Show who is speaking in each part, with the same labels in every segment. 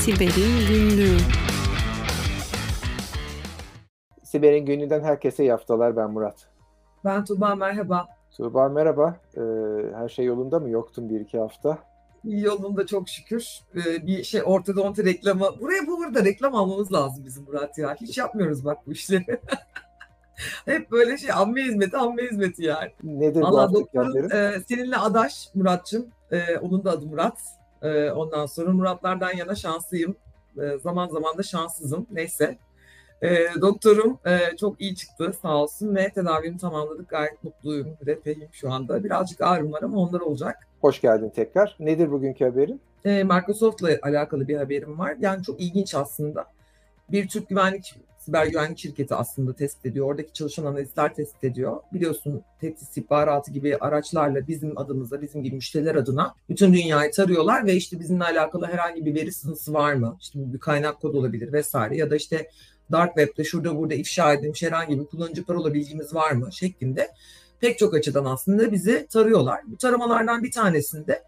Speaker 1: Siber'in Günlüğü
Speaker 2: Siber'in gününden herkese iyi haftalar. Ben Murat.
Speaker 3: Ben Tuğba merhaba.
Speaker 2: Tuğba merhaba. Ee, her şey yolunda mı? Yoktun bir iki hafta.
Speaker 3: Yolunda çok şükür. Ee, bir şey ortodonti reklamı. Buraya bu burada reklam almamız lazım bizim Murat ya. Hiç yapmıyoruz bak bu işleri. Hep böyle şey amme hizmeti amme hizmeti yani.
Speaker 2: Nedir bu
Speaker 3: Allah
Speaker 2: haftaki
Speaker 3: doktorun e, seninle adaş Murat'cığım. E, onun da adı Murat. E, ondan sonra Muratlardan yana şanslıyım. E, zaman zaman da şanssızım. Neyse. E, doktorum e, çok iyi çıktı sağ olsun ve tedavimi tamamladık. Gayet mutluyum, refahim şu anda. Birazcık ağrım var ama onlar olacak.
Speaker 2: Hoş geldin tekrar. Nedir bugünkü haberin?
Speaker 3: E, Microsoft'la alakalı bir haberim var. Yani çok ilginç aslında. Bir Türk güvenlik, siber güvenlik şirketi aslında tespit ediyor. Oradaki çalışan analistler tespit ediyor. Biliyorsun tehdit istihbaratı gibi araçlarla bizim adımıza, bizim gibi müşteriler adına bütün dünyayı tarıyorlar ve işte bizimle alakalı herhangi bir veri sınısı var mı? İşte bir kaynak kod olabilir vesaire ya da işte Dark Web'de şurada burada ifşa edilmiş herhangi bir kullanıcı parola bilgimiz var mı şeklinde pek çok açıdan aslında bizi tarıyorlar. Bu taramalardan bir tanesinde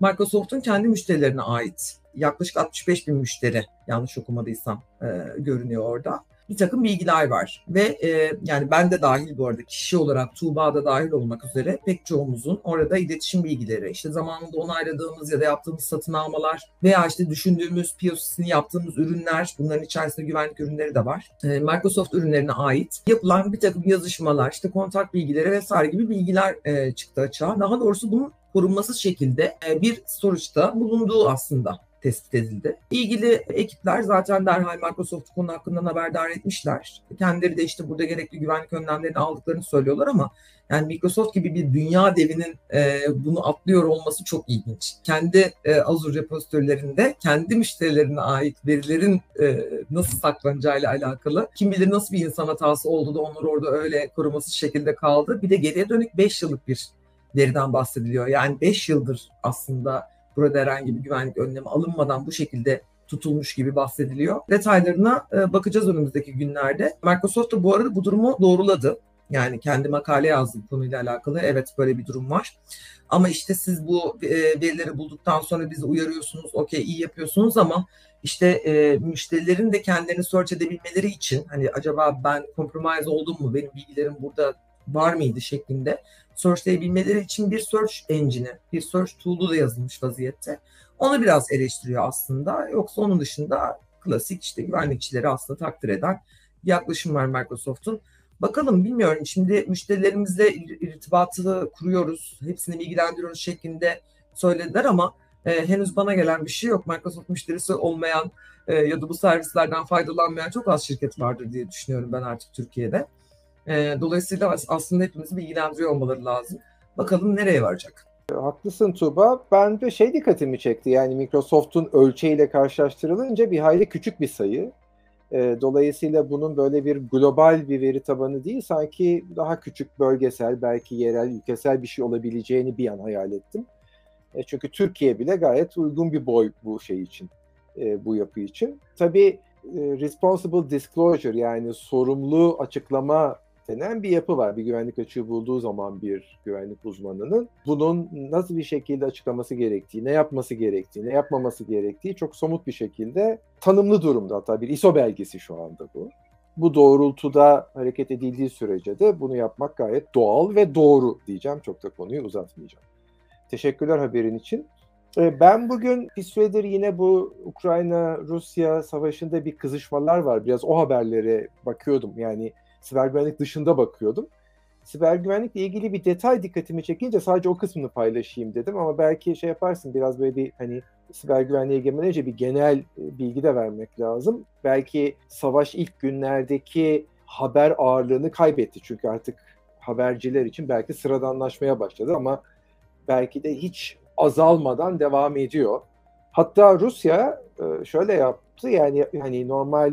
Speaker 3: Microsoft'un kendi müşterilerine ait yaklaşık 65 bin müşteri yanlış okumadıysam e, görünüyor orada. Bir takım bilgiler var ve e, yani ben de dahil bu arada kişi olarak Tuğba da dahil olmak üzere pek çoğumuzun orada iletişim bilgileri işte zamanında onayladığımız ya da yaptığımız satın almalar veya işte düşündüğümüz POC'sini yaptığımız ürünler bunların içerisinde güvenlik ürünleri de var. E, Microsoft ürünlerine ait yapılan bir takım yazışmalar işte kontak bilgileri vesaire gibi bilgiler e, çıktı açığa. Daha doğrusu bunun korunmasız şekilde e, bir storage'da bulunduğu aslında tespit edildi. İlgili ekipler zaten derhal Microsoft konu hakkında haberdar etmişler. Kendileri de işte burada gerekli güvenlik önlemlerini aldıklarını söylüyorlar ama yani Microsoft gibi bir dünya devinin e, bunu atlıyor olması çok ilginç. Kendi e, Azure repozitörlerinde kendi müşterilerine ait verilerin e, nasıl saklanacağıyla alakalı kim bilir nasıl bir insan hatası oldu da onları orada öyle korumasız şekilde kaldı. Bir de geriye dönük 5 yıllık bir veriden bahsediliyor. Yani 5 yıldır aslında burada herhangi bir güvenlik önlemi alınmadan bu şekilde tutulmuş gibi bahsediliyor. Detaylarına e, bakacağız önümüzdeki günlerde. Microsoft da bu arada bu durumu doğruladı. Yani kendi makale yazdı konuyla alakalı. Evet böyle bir durum var. Ama işte siz bu e, verileri bulduktan sonra bizi uyarıyorsunuz. Okey iyi yapıyorsunuz ama işte e, müşterilerin de kendilerini search edebilmeleri için hani acaba ben compromise oldum mu? Benim bilgilerim burada var mıydı şeklinde searchleyebilmeleri için bir search engine'i, bir search tool'u da yazılmış vaziyette. Onu biraz eleştiriyor aslında. Yoksa onun dışında klasik işte güvenlikçileri aslında takdir eden yaklaşım var Microsoft'un. Bakalım bilmiyorum şimdi müşterilerimizle irtibatı kuruyoruz, hepsini bilgilendiriyoruz şeklinde söylediler ama e, henüz bana gelen bir şey yok. Microsoft müşterisi olmayan e, ya da bu servislerden faydalanmayan çok az şirket vardır diye düşünüyorum ben artık Türkiye'de. E, dolayısıyla aslında hepimizi bilgilendiriyor olmaları lazım. Bakalım nereye varacak?
Speaker 2: Haklısın Tuğba. Ben de şey dikkatimi çekti. Yani Microsoft'un ölçeğiyle karşılaştırılınca bir hayli küçük bir sayı. E, dolayısıyla bunun böyle bir global bir veri tabanı değil, sanki daha küçük bölgesel, belki yerel, ülkesel bir şey olabileceğini bir an hayal ettim. E, çünkü Türkiye bile gayet uygun bir boy bu şey için, e, bu yapı için. Tabii responsible disclosure yani sorumlu açıklama denen bir yapı var. Bir güvenlik açığı bulduğu zaman bir güvenlik uzmanının bunun nasıl bir şekilde açıklaması gerektiği, ne yapması gerektiği, ne yapmaması gerektiği çok somut bir şekilde tanımlı durumda. Hatta bir ISO belgesi şu anda bu. Bu doğrultuda hareket edildiği sürece de bunu yapmak gayet doğal ve doğru diyeceğim. Çok da konuyu uzatmayacağım. Teşekkürler haberin için. Ben bugün bir süredir yine bu Ukrayna-Rusya savaşında bir kızışmalar var. Biraz o haberlere bakıyordum. Yani siber güvenlik dışında bakıyordum. Siber güvenlikle ilgili bir detay dikkatimi çekince sadece o kısmını paylaşayım dedim ama belki şey yaparsın biraz böyle bir hani siber güvenliğe önce bir genel bilgi de vermek lazım. Belki savaş ilk günlerdeki haber ağırlığını kaybetti çünkü artık haberciler için belki sıradanlaşmaya başladı ama belki de hiç azalmadan devam ediyor. Hatta Rusya şöyle yaptı yani hani normal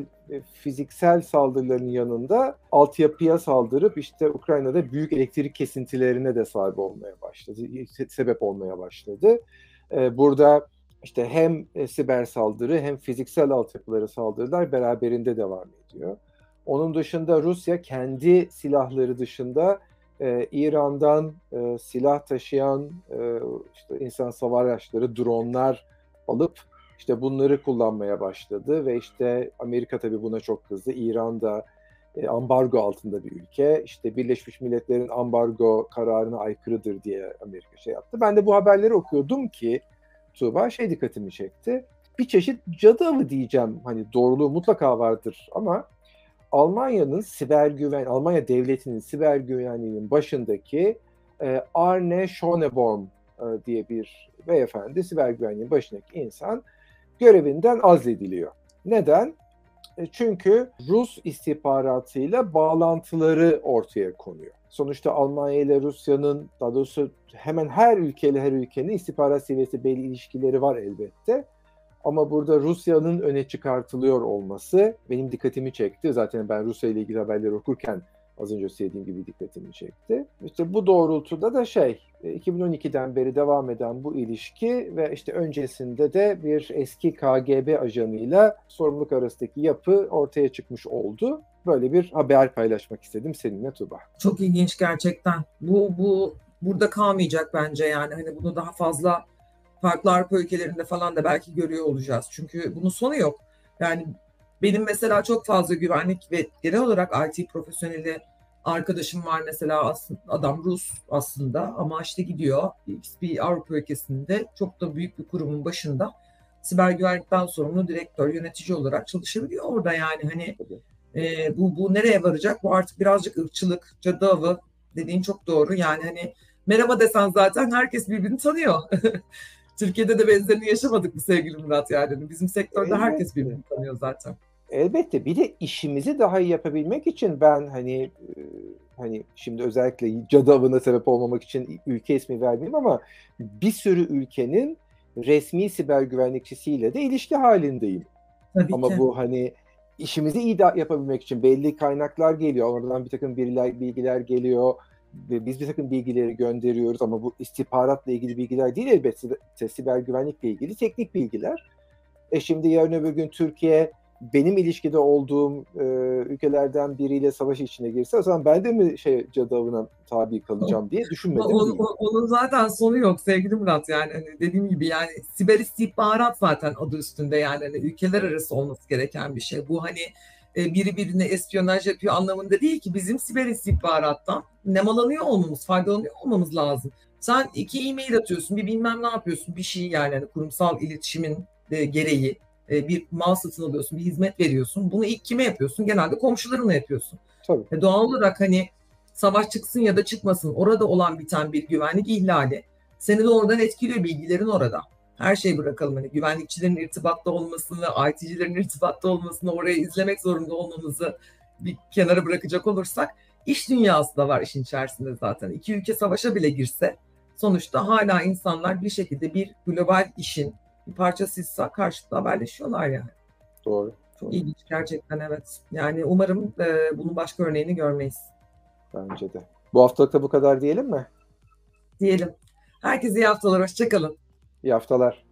Speaker 2: fiziksel saldırıların yanında altyapıya saldırıp işte Ukrayna'da büyük elektrik kesintilerine de sahip olmaya başladı, sebep olmaya başladı. Burada işte hem siber saldırı hem fiziksel altyapıları saldırılar beraberinde devam ediyor. Onun dışında Rusya kendi silahları dışında e, İran'dan e, silah taşıyan e, işte insan savar araçları, dronlar alıp İşte bunları kullanmaya başladı ve işte Amerika tabii buna çok kızdı. İran da e, ambargo altında bir ülke. İşte Birleşmiş Milletler'in ambargo kararına aykırıdır diye Amerika şey yaptı. Ben de bu haberleri okuyordum ki Tuğba şey dikkatimi çekti. Bir çeşit cadı avı diyeceğim. Hani doğruluğu mutlaka vardır ama Almanya'nın siber güven, Almanya devletinin siber güvenliğinin başındaki e, Arne Schöneborn diye bir beyefendi siber güvenliğin başındaki insan görevinden azlediliyor. Neden? E, çünkü Rus istihbaratıyla bağlantıları ortaya konuyor. Sonuçta Almanya ile Rusya'nın, daha doğrusu hemen her ülkeyle her ülkenin istihbarat seviyesi belli ilişkileri var elbette. Ama burada Rusya'nın öne çıkartılıyor olması benim dikkatimi çekti. Zaten ben Rusya ile ilgili haberleri okurken az önce söylediğim gibi dikkatimi çekti. İşte bu doğrultuda da şey 2012'den e, beri devam eden bu ilişki ve işte öncesinde de bir eski KGB ajanıyla sorumluluk arasındaki yapı ortaya çıkmış oldu. Böyle bir haber paylaşmak istedim seninle Tuba.
Speaker 3: Çok ilginç gerçekten. Bu bu burada kalmayacak bence yani hani bunu daha fazla farklı Avrupa ülkelerinde falan da belki görüyor olacağız. Çünkü bunun sonu yok. Yani benim mesela çok fazla güvenlik ve genel olarak IT profesyoneli arkadaşım var mesela adam Rus aslında ama işte gidiyor bir Avrupa ülkesinde çok da büyük bir kurumun başında siber güvenlikten sorumlu direktör, yönetici olarak çalışabiliyor orada yani hani e, bu, bu nereye varacak? Bu artık birazcık ırkçılık, cadı avı dediğin çok doğru yani hani merhaba desen zaten herkes birbirini tanıyor. Türkiye'de de benzerini yaşamadık mı sevgili Murat yani. Bizim sektörde herkes birbirini tanıyor zaten.
Speaker 2: Elbette bir de işimizi daha iyi yapabilmek için ben hani e, hani şimdi özellikle cadı avına sebep olmamak için ülke ismi vermeyeyim ama bir sürü ülkenin resmi siber güvenlikçisiyle de ilişki halindeyim. Tabii ama ki. bu hani işimizi iyi yapabilmek için belli kaynaklar geliyor. Oradan bir takım bilgiler, bilgiler geliyor biz bir takım bilgileri gönderiyoruz ama bu istihbaratla ilgili bilgiler değil elbette siber güvenlikle ilgili teknik bilgiler. E şimdi yarın öbür gün Türkiye benim ilişkide olduğum e, ülkelerden biriyle savaş içine girse o zaman ben de mi şey cadavına tabi kalacağım diye düşünmedim.
Speaker 3: O, o, onun zaten sonu yok sevgili Murat yani hani dediğim gibi yani siber istihbarat zaten adı üstünde yani hani ülkeler arası olması gereken bir şey. Bu hani e, biri birine espiyonaj yapıyor anlamında değil ki bizim siber istihbarattan nemalanıyor olmamız, faydalanıyor olmamız lazım. Sen iki e-mail atıyorsun, bir bilmem ne yapıyorsun, bir şey yani hani kurumsal iletişimin e, gereği e, bir mal satın alıyorsun, bir hizmet veriyorsun. Bunu ilk kime yapıyorsun? Genelde komşularına yapıyorsun. Tabii. E, doğal olarak hani savaş çıksın ya da çıkmasın orada olan biten bir güvenlik ihlali seni de oradan etkiliyor bilgilerin orada her şeyi bırakalım. Hani güvenlikçilerin irtibatta olmasını, IT'cilerin irtibatta olmasını, orayı izlemek zorunda olmamızı bir kenara bırakacak olursak iş dünyası da var işin içerisinde zaten. İki ülke savaşa bile girse sonuçta hala insanlar bir şekilde bir global işin bir parçasıysa karşılıklı haberleşiyorlar yani.
Speaker 2: Doğru.
Speaker 3: Çok ilginç gerçekten evet. Yani umarım e, bunun başka örneğini görmeyiz.
Speaker 2: Bence de. Bu haftalıkta bu kadar diyelim mi?
Speaker 3: Diyelim. Herkese iyi haftalar. Hoşçakalın.
Speaker 2: İyi haftalar.